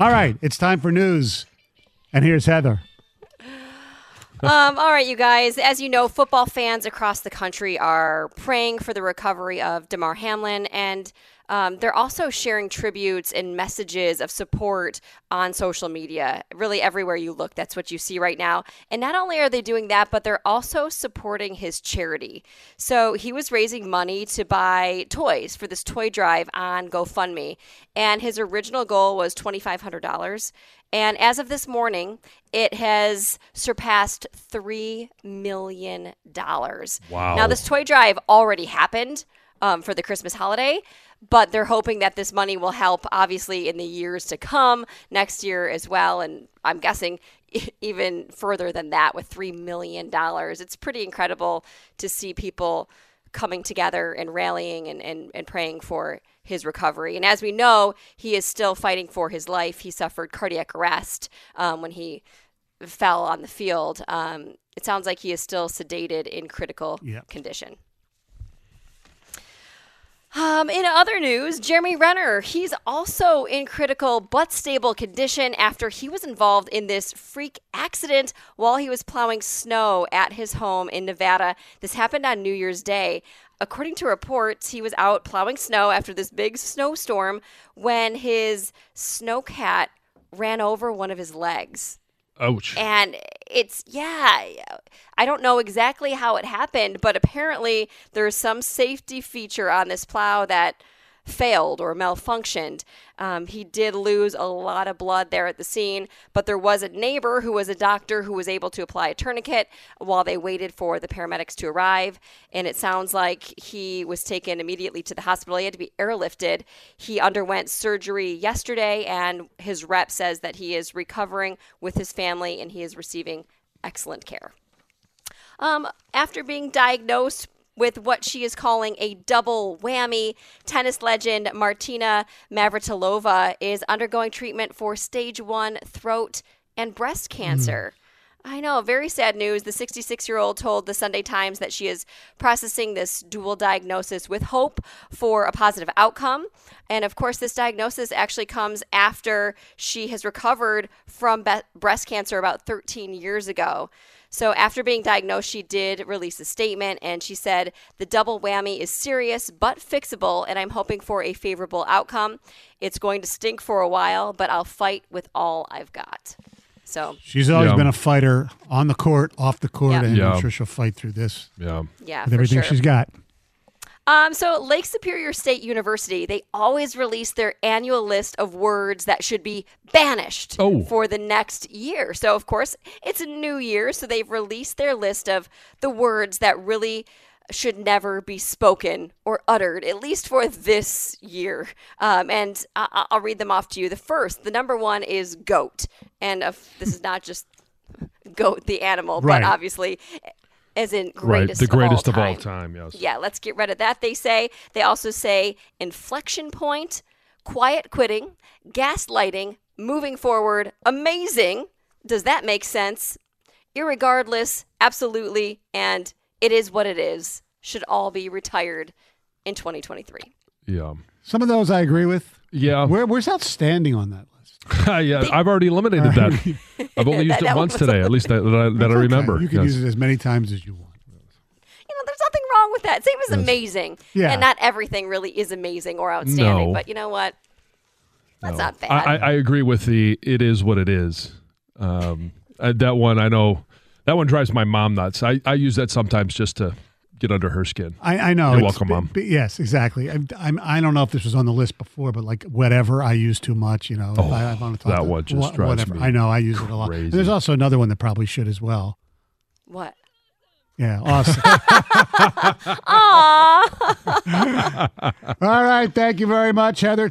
All right, it's time for news. And here's Heather. um, all right, you guys. As you know, football fans across the country are praying for the recovery of Damar Hamlin, and um, they're also sharing tributes and messages of support on social media. Really, everywhere you look, that's what you see right now. And not only are they doing that, but they're also supporting his charity. So he was raising money to buy toys for this toy drive on GoFundMe, and his original goal was twenty five hundred dollars. And as of this morning, it has surpassed $3 million. Wow. Now, this toy drive already happened um, for the Christmas holiday, but they're hoping that this money will help, obviously, in the years to come, next year as well. And I'm guessing even further than that with $3 million. It's pretty incredible to see people coming together and rallying and, and, and praying for his recovery. And as we know, he is still fighting for his life. He suffered cardiac arrest um, when he fell on the field. Um, it sounds like he is still sedated in critical Yep. condition. Um, in other news, Jeremy Renner, he's also in critical but stable condition after he was involved in this freak accident while he was plowing snow at his home in Nevada. This happened on New Year's Day. According to reports, he was out plowing snow after this big snowstorm when his snowcat ran over one of his legs. Ouch. And it's, yeah, I don't know exactly how it happened, but apparently there's some safety feature on this plow that failed or malfunctioned. Um, he did lose a lot of blood there at the scene, but there was a neighbor who was a doctor who was able to apply a tourniquet while they waited for the paramedics to arrive. And it sounds like he was taken immediately to the hospital. He had to be airlifted. He underwent surgery yesterday, and his rep says that he is recovering with his family and he is receiving excellent care. Um, after being diagnosed with what she is calling a double whammy, tennis legend Martina Navratilova is undergoing treatment for stage one throat and breast mm. cancer. I know, very sad news. The 66 year old told the Sunday Times that she is processing this dual diagnosis with hope for a positive outcome. And of course, this diagnosis actually comes after she has recovered from be- breast cancer about 13 years ago. So, after being diagnosed, she did release a statement and she said, The double whammy is serious but fixable, and I'm hoping for a favorable outcome. It's going to stink for a while, but I'll fight with all I've got. So, She's always Yeah. been a fighter on the court, off the court, Yeah. and Yeah. I'm sure she'll fight through this Yeah. yeah, with everything sure. she's got. Um, so Lake Superior State University, they always release their annual list of words that should be banished Oh. for the next year. So of course, it's a new year, so they've released their list of the words that really should never be spoken or uttered, at least for this year. Um, and I- I'll read them off to you. The first, the number one is goat, and of, this is not just goat the animal, Right. but obviously as in greatest Right. The greatest of of all all time. time. Yes. Yeah, let's get rid of that. They say they also say inflection point, quiet quitting, gaslighting, moving forward, amazing. Does that make sense? Irregardless, absolutely, and it is what it is. Should all be retired in 2023. Yeah. Some of those I agree with. Yeah. Where, where's outstanding on that list? yeah. I've already eliminated that. I've only used That it one once today, at least that, that I, that I That's okay. remember. You can Yes. use it as many times as you want. You know, there's nothing wrong with that. Same as amazing. Yeah. And not everything really is amazing or outstanding, No. but you know what? That's No. not bad. I, I, I agree with the it is what it is. Um, uh, that one I know that one drives my mom nuts. I, I use that sometimes just to get under her skin. I, I know. You're welcome, Mom. but yes, exactly. I'm, I'm, I don't know if this was on the list before, but like whatever I use too much, you know. if Oh, I, I want to talk that to- one just wha- drives whatever. me I know. I use it a lot. And there's also another one that probably should as well. what? Yeah, awesome. Aww. All right. Thank you very much, Heather.